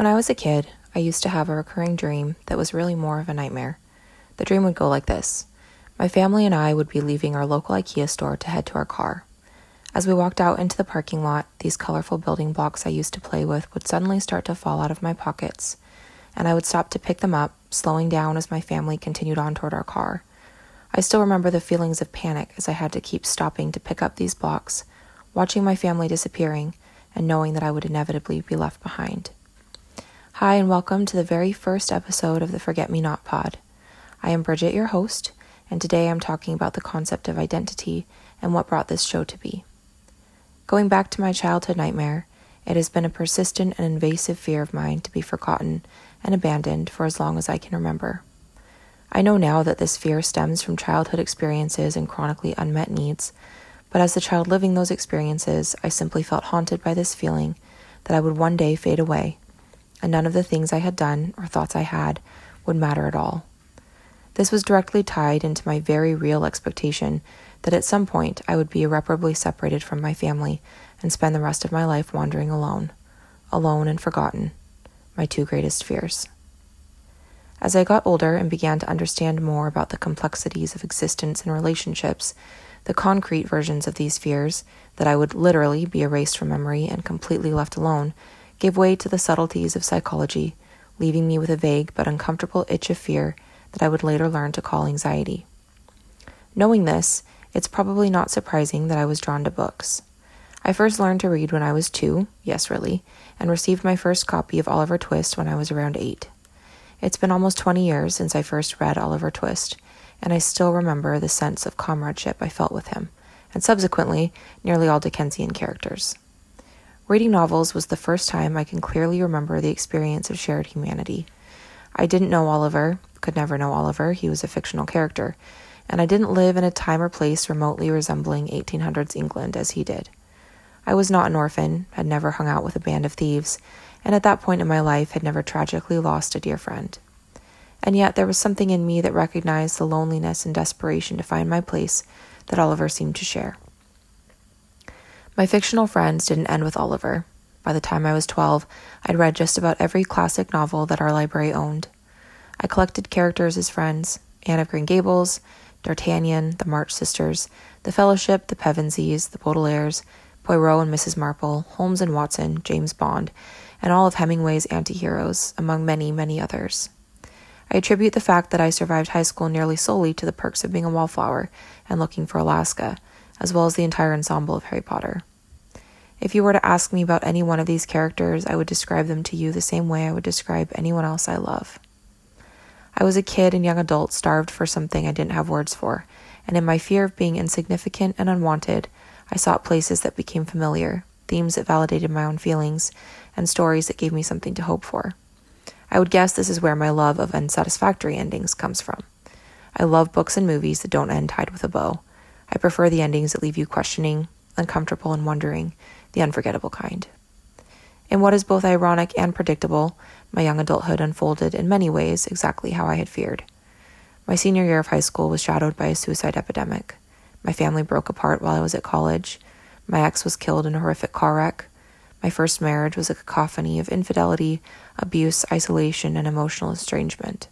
When I was a kid, I used to have a recurring dream that was really more of a nightmare. The dream would go like this My family and I would be leaving our local IKEA store to head to our car. As we walked out into the parking lot, these colorful building blocks I used to play with would suddenly start to fall out of my pockets, and I would stop to pick them up, slowing down as my family continued on toward our car. I still remember the feelings of panic as I had to keep stopping to pick up these blocks, watching my family disappearing, and knowing that I would inevitably be left behind. Hi, and welcome to the very first episode of the Forget Me Not Pod. I am Brigette, your host, and today I'm talking about the concept of identity and what brought this show to be. Going back to my childhood nightmare, it has been a persistent and invasive fear of mine to be forgotten and abandoned for as long as I can remember. I know now that this fear stems from childhood experiences and chronically unmet needs, but as the child living those experiences, I simply felt haunted by this feeling that I would one day fade away and none of the things I had done or thoughts I had would matter at all. This was directly tied into my very real expectation that at some point I would be irreparably separated from my family and spend the rest of my life wandering alone, alone and forgotten, my two greatest fears. As I got older and began to understand more about the complexities of existence and relationships, the concrete versions of these fears, that I would literally be erased from memory and completely left alone, gave way to the subtleties of psychology, leaving me with a vague but uncomfortable itch of fear that I would later learn to call anxiety. Knowing this, it's probably not surprising that I was drawn to books. I first learned to read when I was two, yes, really, and received my first copy of Oliver Twist when I was around eight. It's been almost 20 years since I first read Oliver Twist, and I still remember the sense of comradeship I felt with him, and subsequently, nearly all Dickensian characters. Reading novels was the first time I can clearly remember the experience of shared humanity. I didn't know Oliver, could never know Oliver, he was a fictional character, and I didn't live in a time or place remotely resembling 1800s England as he did. I was not an orphan, had never hung out with a band of thieves, and at that point in my life had never tragically lost a dear friend. And yet there was something in me that recognized the loneliness and desperation to find my place that Oliver seemed to share. My fictional friends didn't end with Oliver. By the time I was 12, I'd read just about every classic novel that our library owned. I collected characters as friends Anne of Green Gables, D'Artagnan, the March Sisters, The Fellowship, the Pevensies, the Baudelaires, Poirot and Mrs. Marple, Holmes and Watson, James Bond, and all of Hemingway's anti heroes, among many, many others. I attribute the fact that I survived high school nearly solely to the perks of being a wallflower and looking for Alaska, as well as the entire ensemble of Harry Potter. If you were to ask me about any one of these characters, I would describe them to you the same way I would describe anyone else I love. I was a kid and young adult starved for something I didn't have words for, and in my fear of being insignificant and unwanted, I sought places that became familiar, themes that validated my own feelings, and stories that gave me something to hope for. I would guess this is where my love of unsatisfactory endings comes from. I love books and movies that don't end tied with a bow. I prefer the endings that leave you questioning, uncomfortable, and wondering, the unforgettable kind. In what is both ironic and predictable, my young adulthood unfolded in many ways exactly how I had feared. My senior year of high school was shadowed by a suicide epidemic. My family broke apart while I was at college. My ex was killed in a horrific car wreck. My first marriage was a cacophony of infidelity, abuse, isolation, and emotional estrangement.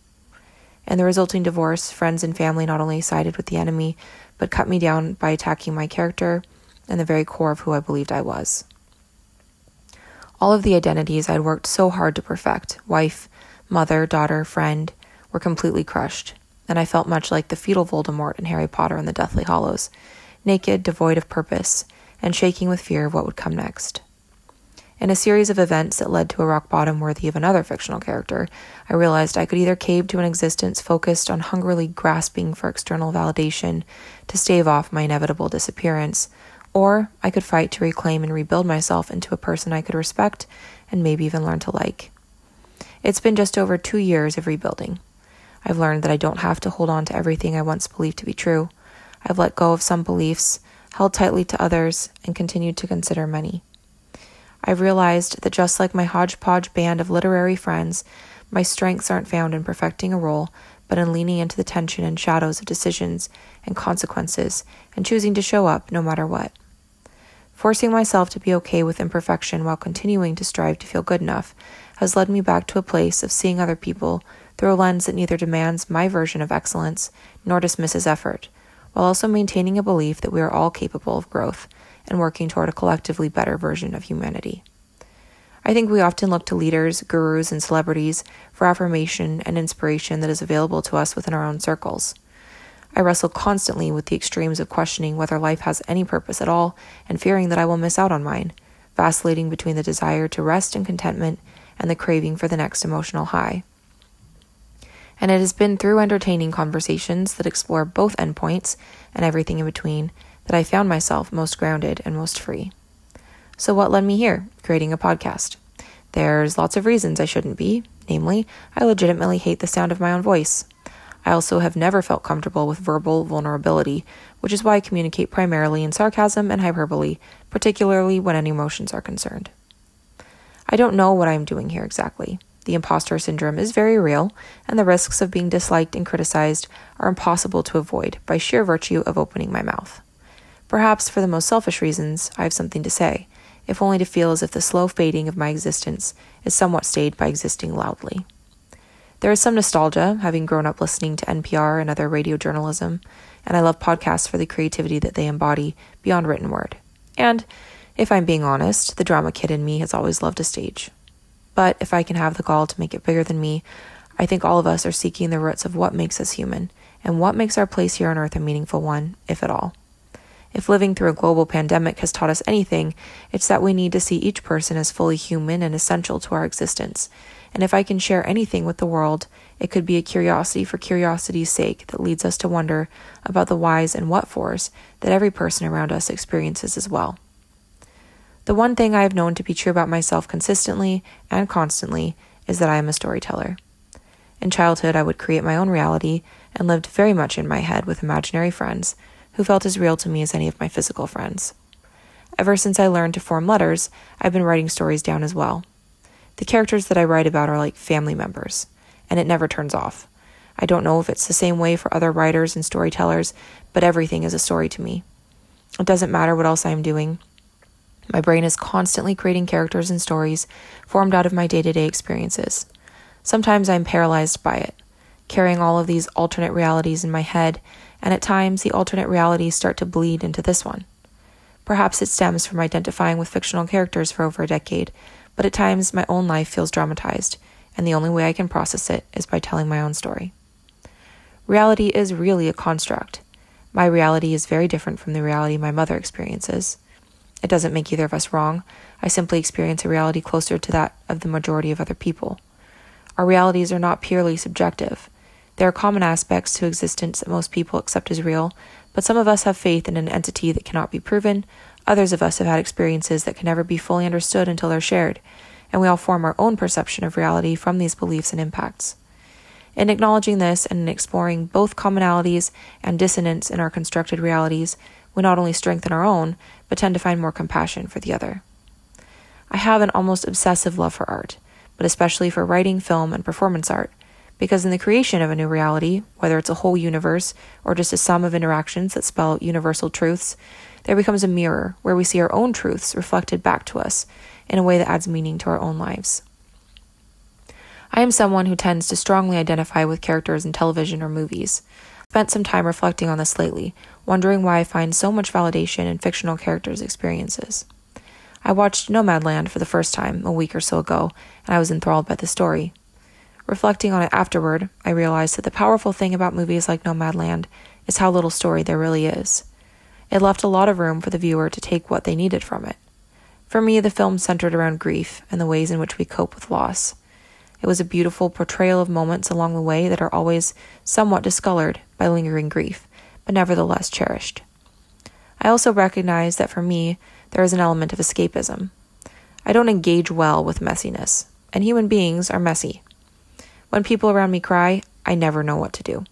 In the resulting divorce, friends and family not only sided with the enemy, but cut me down by attacking my character and the very core of who I believed I was. All of the identities I'd worked so hard to perfect wife, mother, daughter, friend were completely crushed, and I felt much like the fetal Voldemort in Harry Potter and the Deathly Hallows, naked, devoid of purpose, and shaking with fear of what would come next. In a series of events that led to a rock bottom worthy of another fictional character, I realized I could either cave to an existence focused on hungrily grasping for external validation to stave off my inevitable disappearance, or I could fight to reclaim and rebuild myself into a person I could respect and maybe even learn to like. It's been just over two years of rebuilding. I've learned that I don't have to hold on to everything I once believed to be true. I've let go of some beliefs, held tightly to others, and continued to consider many. I've realized that just like my hodgepodge band of literary friends, my strengths aren't found in perfecting a role, but in leaning into the tension and shadows of decisions and consequences and choosing to show up no matter what. Forcing myself to be okay with imperfection while continuing to strive to feel good enough has led me back to a place of seeing other people through a lens that neither demands my version of excellence nor dismisses effort, while also maintaining a belief that we are all capable of growth and working toward a collectively better version of humanity. I think we often look to leaders, gurus, and celebrities for affirmation and inspiration that is available to us within our own circles. I wrestle constantly with the extremes of questioning whether life has any purpose at all and fearing that I will miss out on mine, vacillating between the desire to rest and contentment and the craving for the next emotional high. And it has been through entertaining conversations that explore both endpoints and everything in between that I found myself most grounded and most free. So, what led me here, creating a podcast? There's lots of reasons I shouldn't be, namely, I legitimately hate the sound of my own voice. I also have never felt comfortable with verbal vulnerability, which is why I communicate primarily in sarcasm and hyperbole, particularly when any emotions are concerned. I don't know what I am doing here exactly. The imposter syndrome is very real, and the risks of being disliked and criticized are impossible to avoid by sheer virtue of opening my mouth. Perhaps for the most selfish reasons, I have something to say, if only to feel as if the slow fading of my existence is somewhat stayed by existing loudly. There is some nostalgia, having grown up listening to NPR and other radio journalism, and I love podcasts for the creativity that they embody beyond written word. And, if I'm being honest, the drama kid in me has always loved a stage. But if I can have the gall to make it bigger than me, I think all of us are seeking the roots of what makes us human and what makes our place here on earth a meaningful one, if at all. If living through a global pandemic has taught us anything, it's that we need to see each person as fully human and essential to our existence. And if I can share anything with the world, it could be a curiosity for curiosity's sake that leads us to wonder about the whys and what fors that every person around us experiences as well. The one thing I have known to be true about myself consistently and constantly is that I am a storyteller. In childhood, I would create my own reality and lived very much in my head with imaginary friends who felt as real to me as any of my physical friends. Ever since I learned to form letters, I've been writing stories down as well. The characters that I write about are like family members, and it never turns off. I don't know if it's the same way for other writers and storytellers, but everything is a story to me. It doesn't matter what else I am doing. My brain is constantly creating characters and stories formed out of my day to day experiences. Sometimes I'm paralyzed by it, carrying all of these alternate realities in my head, and at times the alternate realities start to bleed into this one. Perhaps it stems from identifying with fictional characters for over a decade, but at times my own life feels dramatized, and the only way I can process it is by telling my own story. Reality is really a construct. My reality is very different from the reality my mother experiences. It doesn't make either of us wrong. I simply experience a reality closer to that of the majority of other people. Our realities are not purely subjective. There are common aspects to existence that most people accept as real, but some of us have faith in an entity that cannot be proven, others of us have had experiences that can never be fully understood until they're shared, and we all form our own perception of reality from these beliefs and impacts. In acknowledging this and in exploring both commonalities and dissonance in our constructed realities, we not only strengthen our own, but tend to find more compassion for the other. I have an almost obsessive love for art, but especially for writing, film, and performance art, because in the creation of a new reality, whether it's a whole universe or just a sum of interactions that spell universal truths, there becomes a mirror where we see our own truths reflected back to us in a way that adds meaning to our own lives. I am someone who tends to strongly identify with characters in television or movies. Spent some time reflecting on this lately, wondering why I find so much validation in fictional characters' experiences. I watched Nomadland for the first time a week or so ago, and I was enthralled by the story. Reflecting on it afterward, I realized that the powerful thing about movies like Nomadland is how little story there really is. It left a lot of room for the viewer to take what they needed from it. For me, the film centered around grief and the ways in which we cope with loss. It was a beautiful portrayal of moments along the way that are always somewhat discolored by lingering grief, but nevertheless cherished. I also recognize that for me, there is an element of escapism. I don't engage well with messiness, and human beings are messy. When people around me cry, I never know what to do.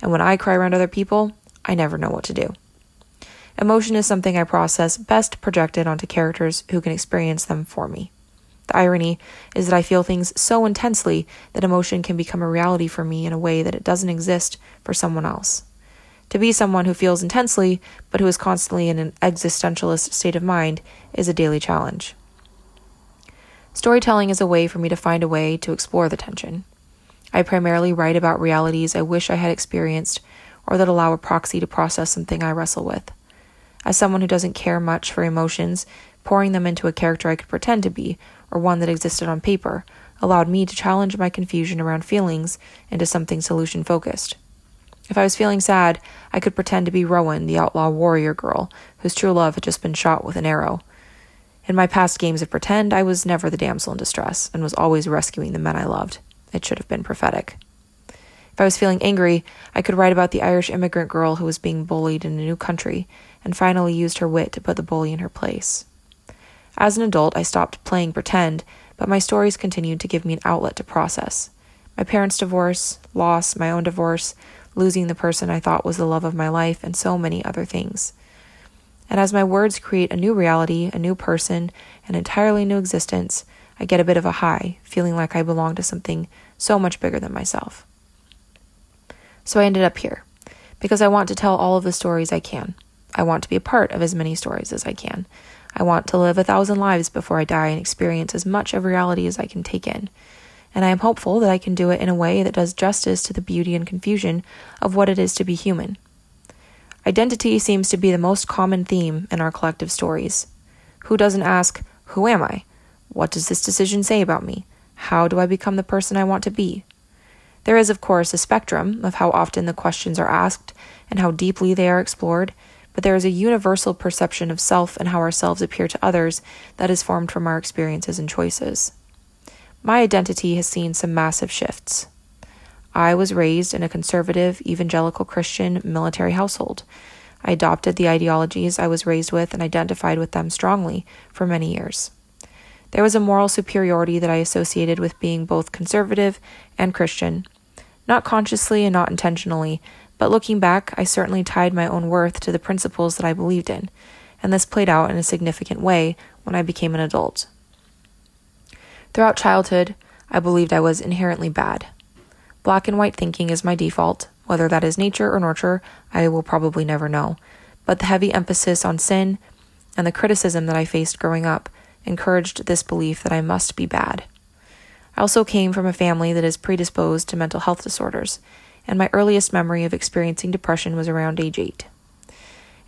And when I cry around other people, I never know what to do. Emotion is something I process best projected onto characters who can experience them for me. The irony is that I feel things so intensely that emotion can become a reality for me in a way that it doesn't exist for someone else. To be someone who feels intensely, but who is constantly in an existentialist state of mind, is a daily challenge. Storytelling is a way for me to find a way to explore the tension. I primarily write about realities I wish I had experienced or that allow a proxy to process something I wrestle with. As someone who doesn't care much for emotions, pouring them into a character I could pretend to be, or one that existed on paper, allowed me to challenge my confusion around feelings into something solution focused. If I was feeling sad, I could pretend to be Rowan, the outlaw warrior girl, whose true love had just been shot with an arrow. In my past games of pretend, I was never the damsel in distress, and was always rescuing the men I loved. It should have been prophetic. If I was feeling angry, I could write about the Irish immigrant girl who was being bullied in a new country and finally used her wit to put the bully in her place. As an adult, I stopped playing pretend, but my stories continued to give me an outlet to process. My parents' divorce, loss, my own divorce, losing the person I thought was the love of my life, and so many other things. And as my words create a new reality, a new person, an entirely new existence, I get a bit of a high, feeling like I belong to something so much bigger than myself. So I ended up here because I want to tell all of the stories I can. I want to be a part of as many stories as I can. I want to live a thousand lives before I die and experience as much of reality as I can take in. And I am hopeful that I can do it in a way that does justice to the beauty and confusion of what it is to be human. Identity seems to be the most common theme in our collective stories. Who doesn't ask, Who am I? What does this decision say about me? How do I become the person I want to be? There is, of course, a spectrum of how often the questions are asked and how deeply they are explored, but there is a universal perception of self and how ourselves appear to others that is formed from our experiences and choices. My identity has seen some massive shifts. I was raised in a conservative, evangelical Christian military household. I adopted the ideologies I was raised with and identified with them strongly for many years. There was a moral superiority that I associated with being both conservative and Christian, not consciously and not intentionally, but looking back, I certainly tied my own worth to the principles that I believed in, and this played out in a significant way when I became an adult. Throughout childhood, I believed I was inherently bad. Black and white thinking is my default. Whether that is nature or nurture, I will probably never know. But the heavy emphasis on sin and the criticism that I faced growing up encouraged this belief that I must be bad. I also came from a family that is predisposed to mental health disorders, and my earliest memory of experiencing depression was around age 8.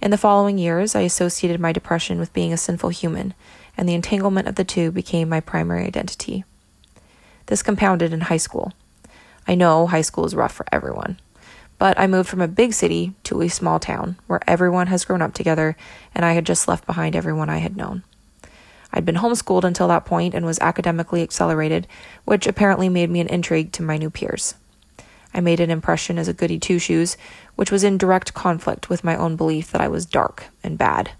In the following years, I associated my depression with being a sinful human, and the entanglement of the two became my primary identity. This compounded in high school. I know high school is rough for everyone, but I moved from a big city to a small town where everyone has grown up together, and I had just left behind everyone I had known. I'd been homeschooled until that point and was academically accelerated, which apparently made me an intrigue to my new peers. I made an impression as a goody two shoes, which was in direct conflict with my own belief that I was dark and bad.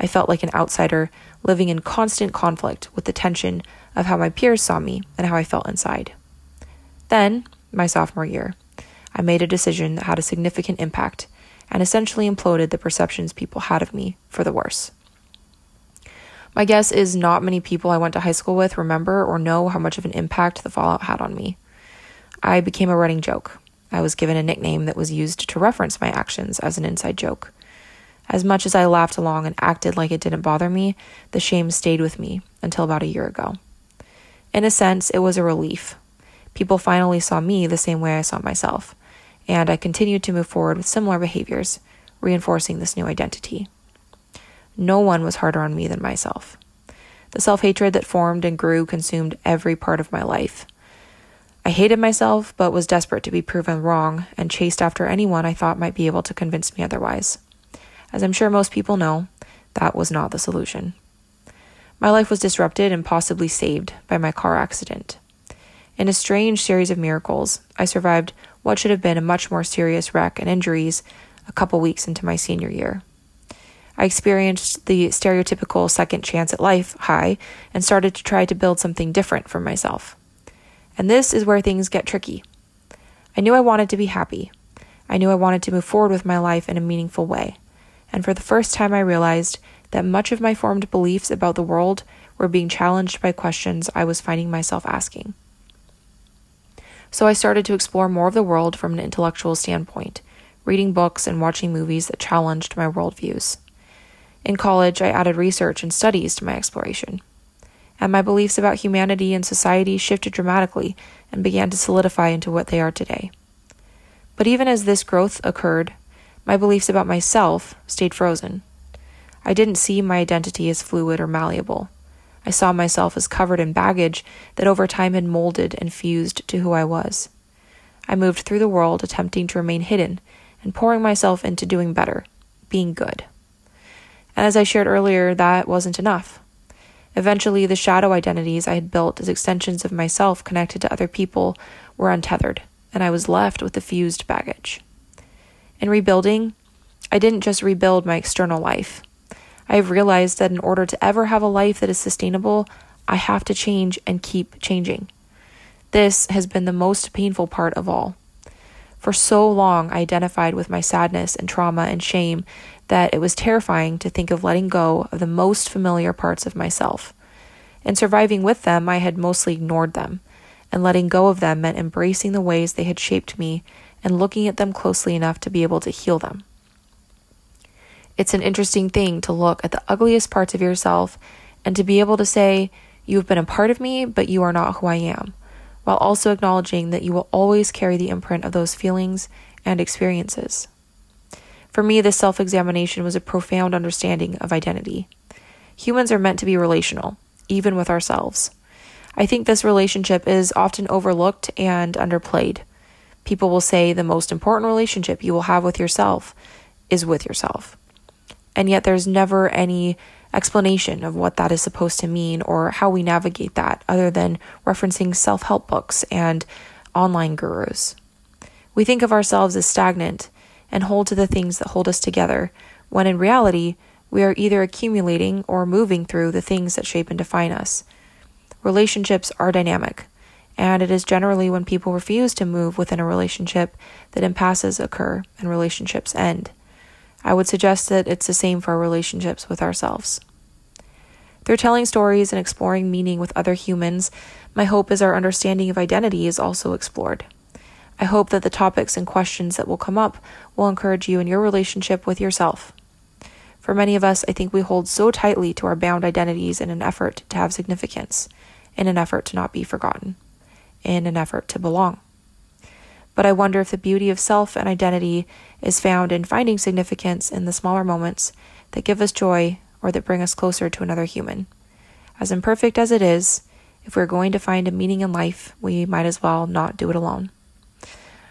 I felt like an outsider living in constant conflict with the tension of how my peers saw me and how I felt inside. Then, my sophomore year, I made a decision that had a significant impact and essentially imploded the perceptions people had of me for the worse. My guess is not many people I went to high school with remember or know how much of an impact the fallout had on me. I became a running joke. I was given a nickname that was used to reference my actions as an inside joke. As much as I laughed along and acted like it didn't bother me, the shame stayed with me until about a year ago. In a sense, it was a relief. People finally saw me the same way I saw myself, and I continued to move forward with similar behaviors, reinforcing this new identity. No one was harder on me than myself. The self hatred that formed and grew consumed every part of my life. I hated myself, but was desperate to be proven wrong and chased after anyone I thought might be able to convince me otherwise. As I'm sure most people know, that was not the solution. My life was disrupted and possibly saved by my car accident. In a strange series of miracles, I survived what should have been a much more serious wreck and injuries a couple weeks into my senior year. I experienced the stereotypical second chance at life high and started to try to build something different for myself. And this is where things get tricky. I knew I wanted to be happy. I knew I wanted to move forward with my life in a meaningful way. And for the first time, I realized that much of my formed beliefs about the world were being challenged by questions I was finding myself asking. So I started to explore more of the world from an intellectual standpoint, reading books and watching movies that challenged my worldviews. In college, I added research and studies to my exploration. and my beliefs about humanity and society shifted dramatically and began to solidify into what they are today. But even as this growth occurred, my beliefs about myself stayed frozen. I didn't see my identity as fluid or malleable. I saw myself as covered in baggage that over time had molded and fused to who I was. I moved through the world attempting to remain hidden and pouring myself into doing better, being good. And as I shared earlier, that wasn't enough. Eventually, the shadow identities I had built as extensions of myself connected to other people were untethered, and I was left with the fused baggage. In rebuilding, I didn't just rebuild my external life. I have realized that in order to ever have a life that is sustainable, I have to change and keep changing. This has been the most painful part of all. For so long, I identified with my sadness and trauma and shame that it was terrifying to think of letting go of the most familiar parts of myself. In surviving with them, I had mostly ignored them, and letting go of them meant embracing the ways they had shaped me and looking at them closely enough to be able to heal them. It's an interesting thing to look at the ugliest parts of yourself and to be able to say, You have been a part of me, but you are not who I am, while also acknowledging that you will always carry the imprint of those feelings and experiences. For me, this self examination was a profound understanding of identity. Humans are meant to be relational, even with ourselves. I think this relationship is often overlooked and underplayed. People will say the most important relationship you will have with yourself is with yourself. And yet, there's never any explanation of what that is supposed to mean or how we navigate that, other than referencing self help books and online gurus. We think of ourselves as stagnant and hold to the things that hold us together, when in reality, we are either accumulating or moving through the things that shape and define us. Relationships are dynamic, and it is generally when people refuse to move within a relationship that impasses occur and relationships end. I would suggest that it's the same for our relationships with ourselves. Through telling stories and exploring meaning with other humans, my hope is our understanding of identity is also explored. I hope that the topics and questions that will come up will encourage you in your relationship with yourself. For many of us, I think we hold so tightly to our bound identities in an effort to have significance, in an effort to not be forgotten, in an effort to belong. But I wonder if the beauty of self and identity is found in finding significance in the smaller moments that give us joy or that bring us closer to another human. As imperfect as it is, if we're going to find a meaning in life, we might as well not do it alone.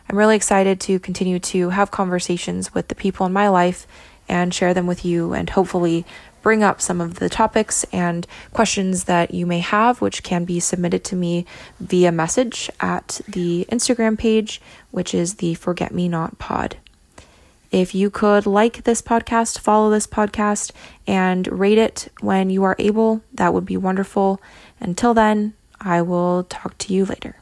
I'm really excited to continue to have conversations with the people in my life and share them with you and hopefully bring up some of the topics and questions that you may have, which can be submitted to me via message at the Instagram page, which is the Forget Me Not Pod. If you could like this podcast, follow this podcast, and rate it when you are able, that would be wonderful. Until then, I will talk to you later.